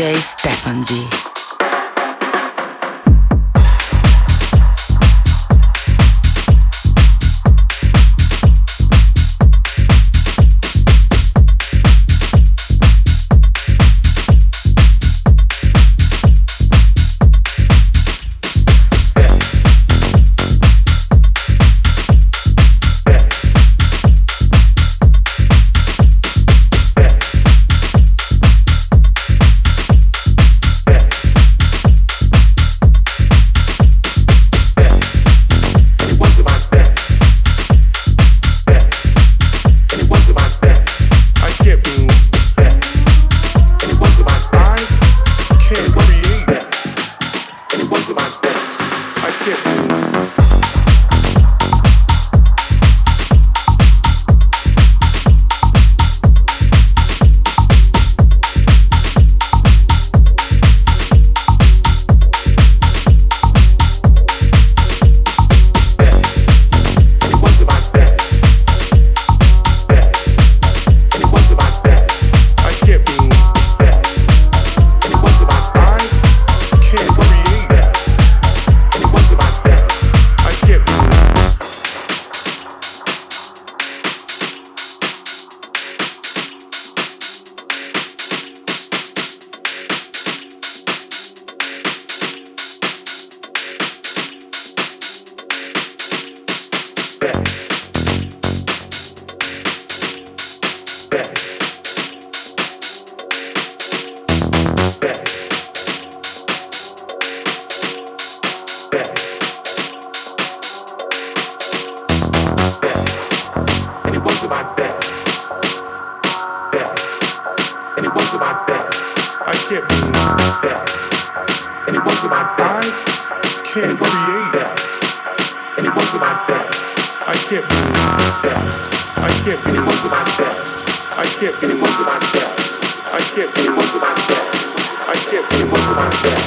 To can't believe what's on my past. I can't believe what's on my past.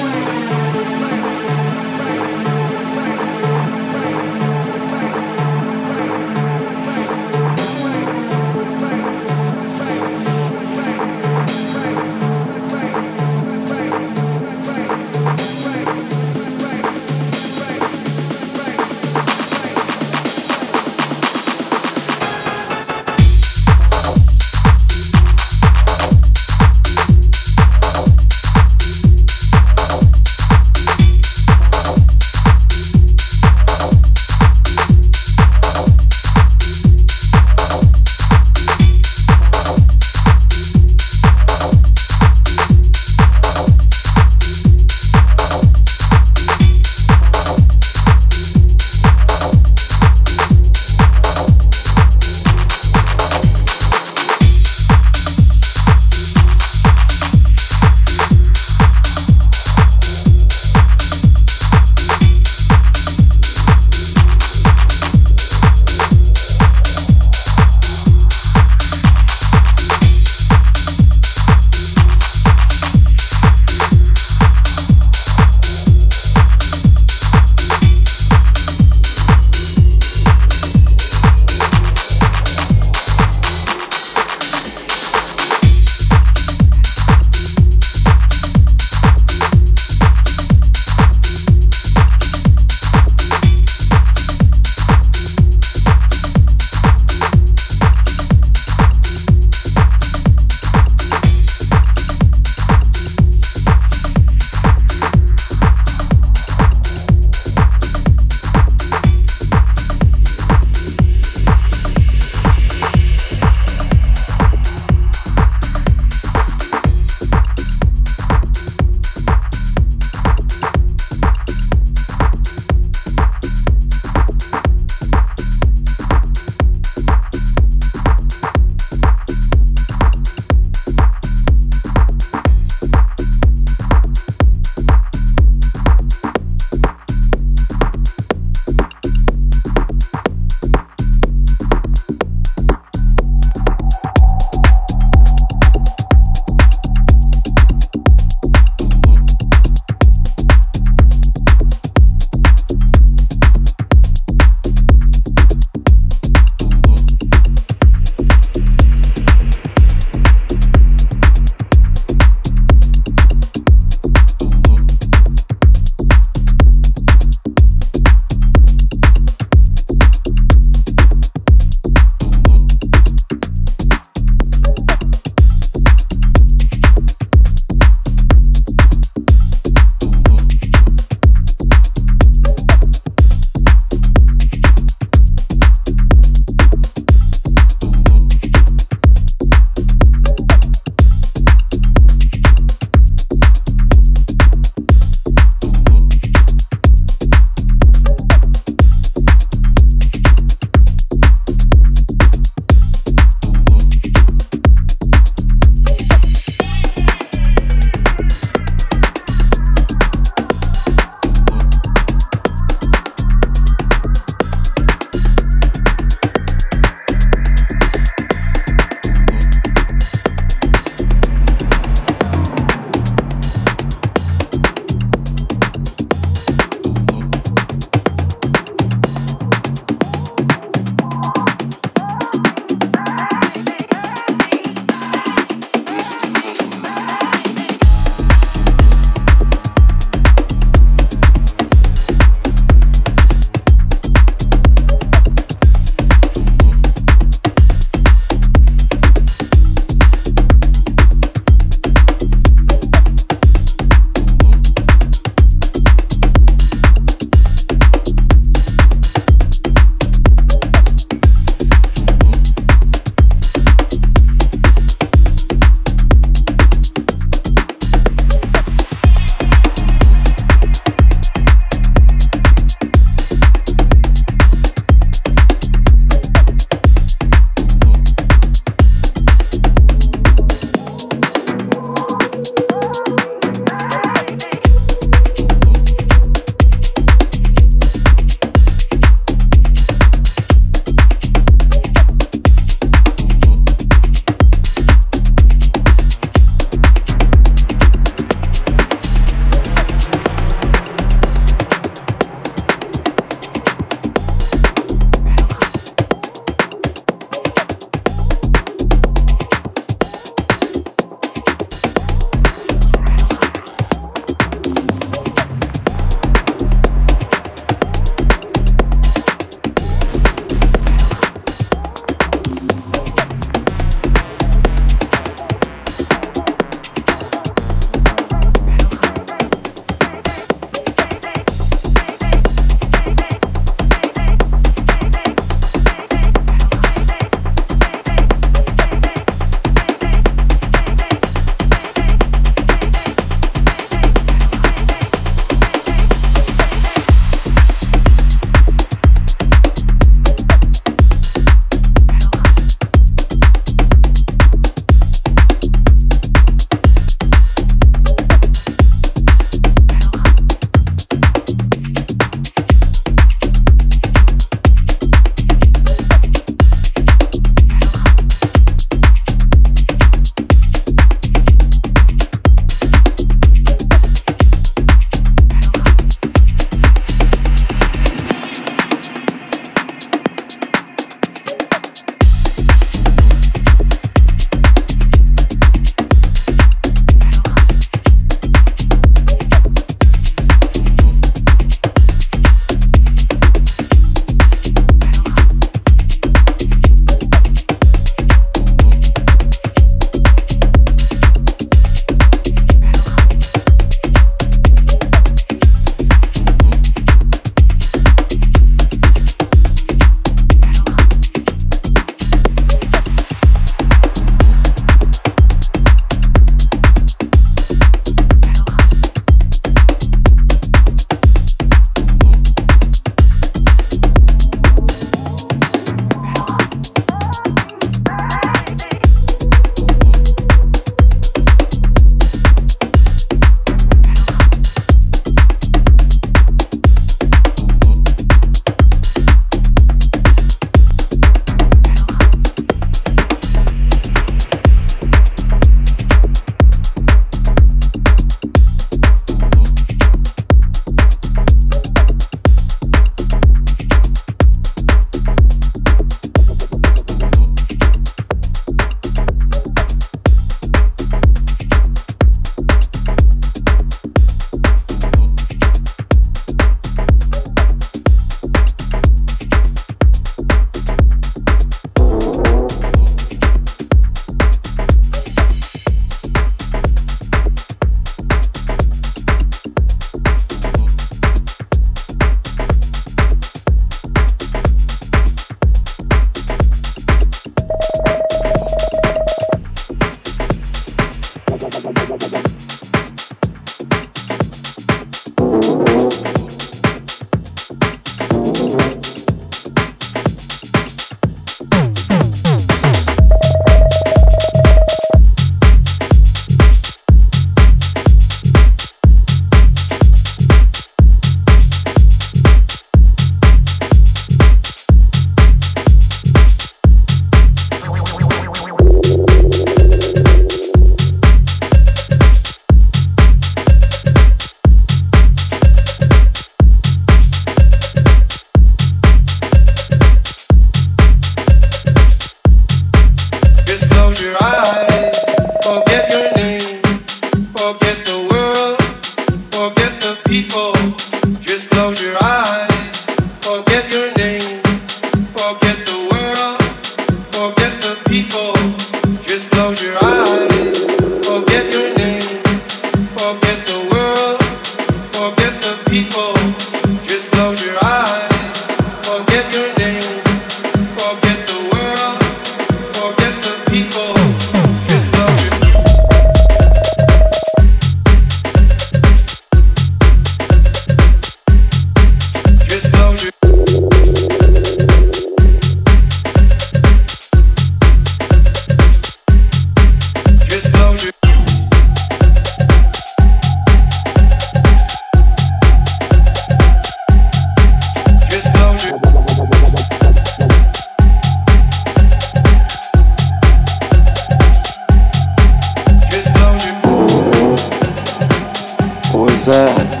Forget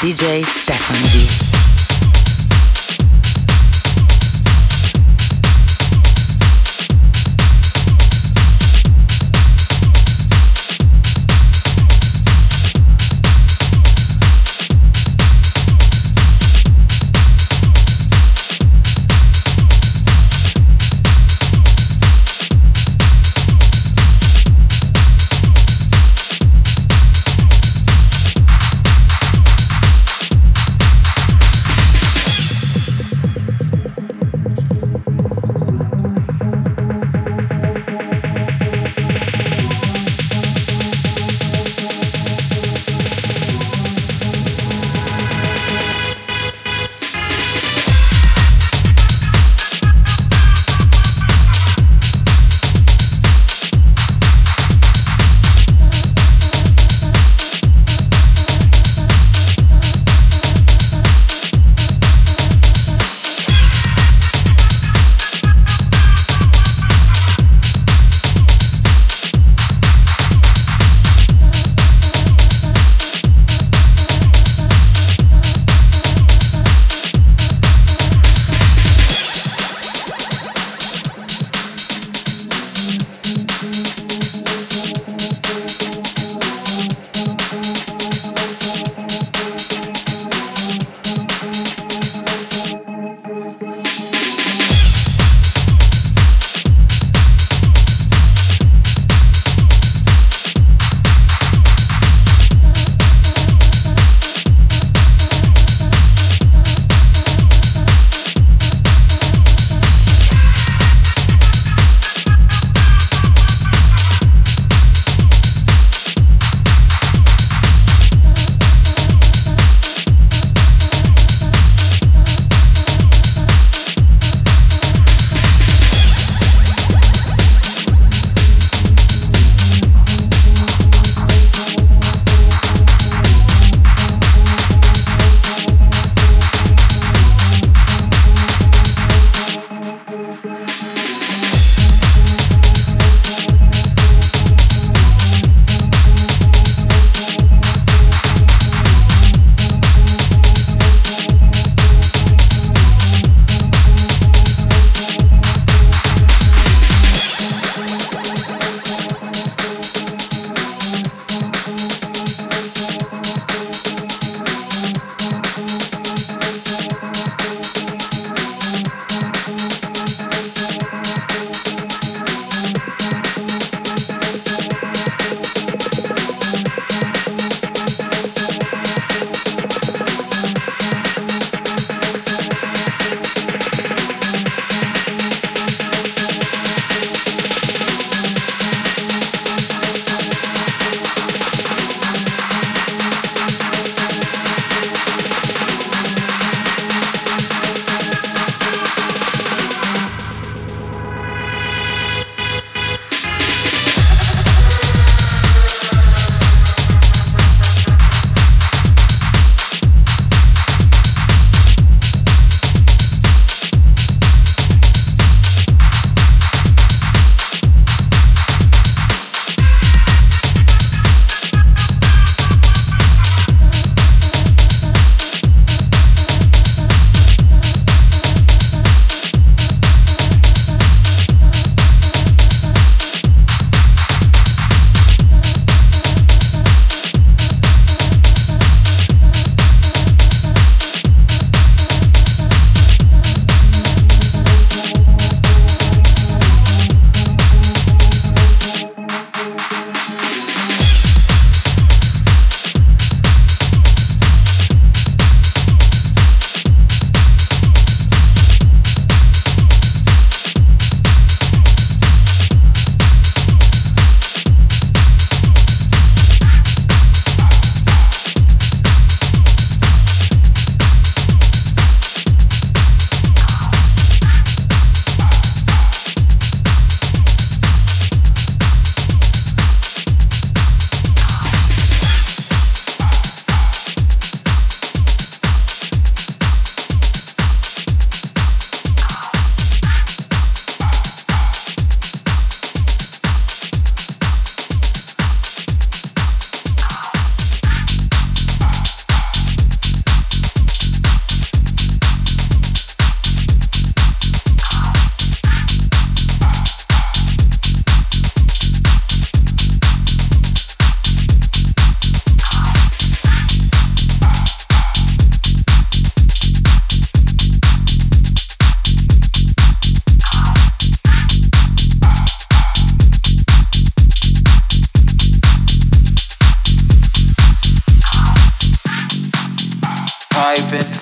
DJ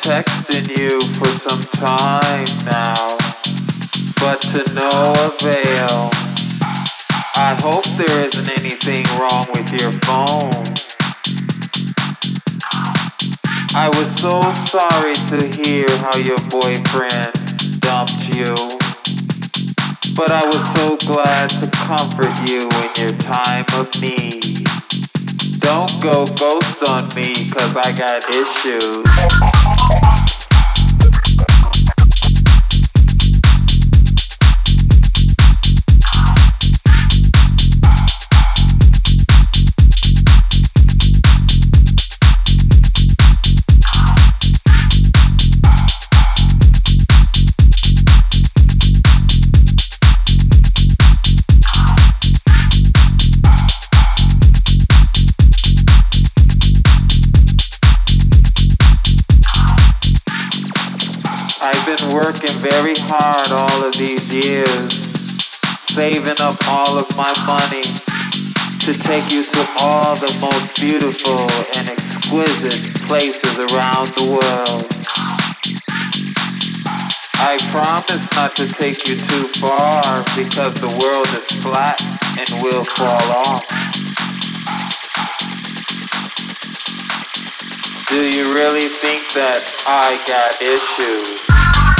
texting you for some time now, but to no avail. I hope there isn't anything wrong with your phone. I was so sorry to hear how your boyfriend dumped you, but I was so glad to comfort you in your time of need. Don't go ghost on me, cause I got issues. Working very hard all of these years, saving up all of my money to take you to all the most beautiful and exquisite places around the world. I promise not to take you too far because the world is flat and will fall off. Do you really think that I got issues?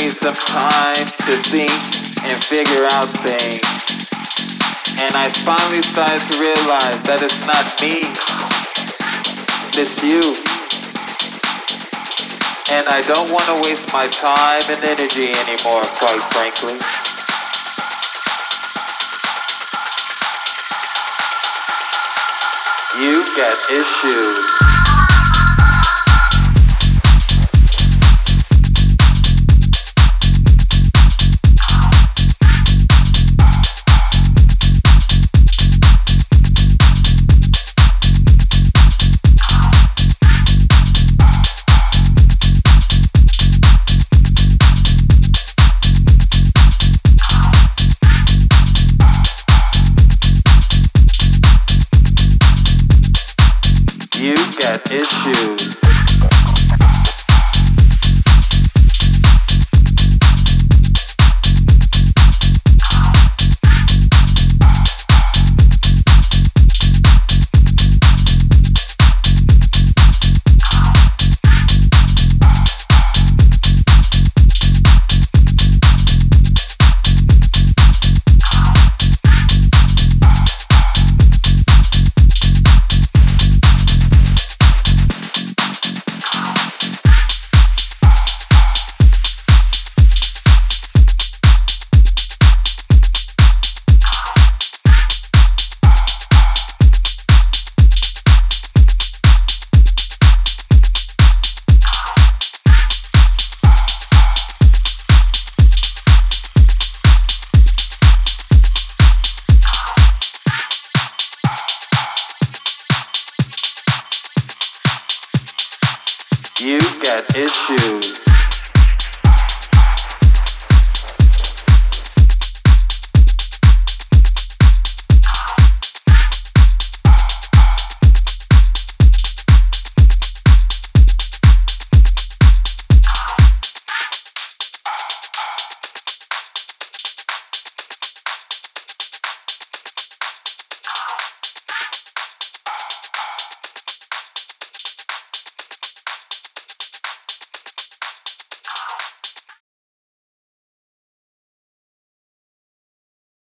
Me some time to think and figure out things. And I finally started to realize that it's not me, it's you. And I don't want to waste my time and energy anymore, quite frankly. You've got issues. issues.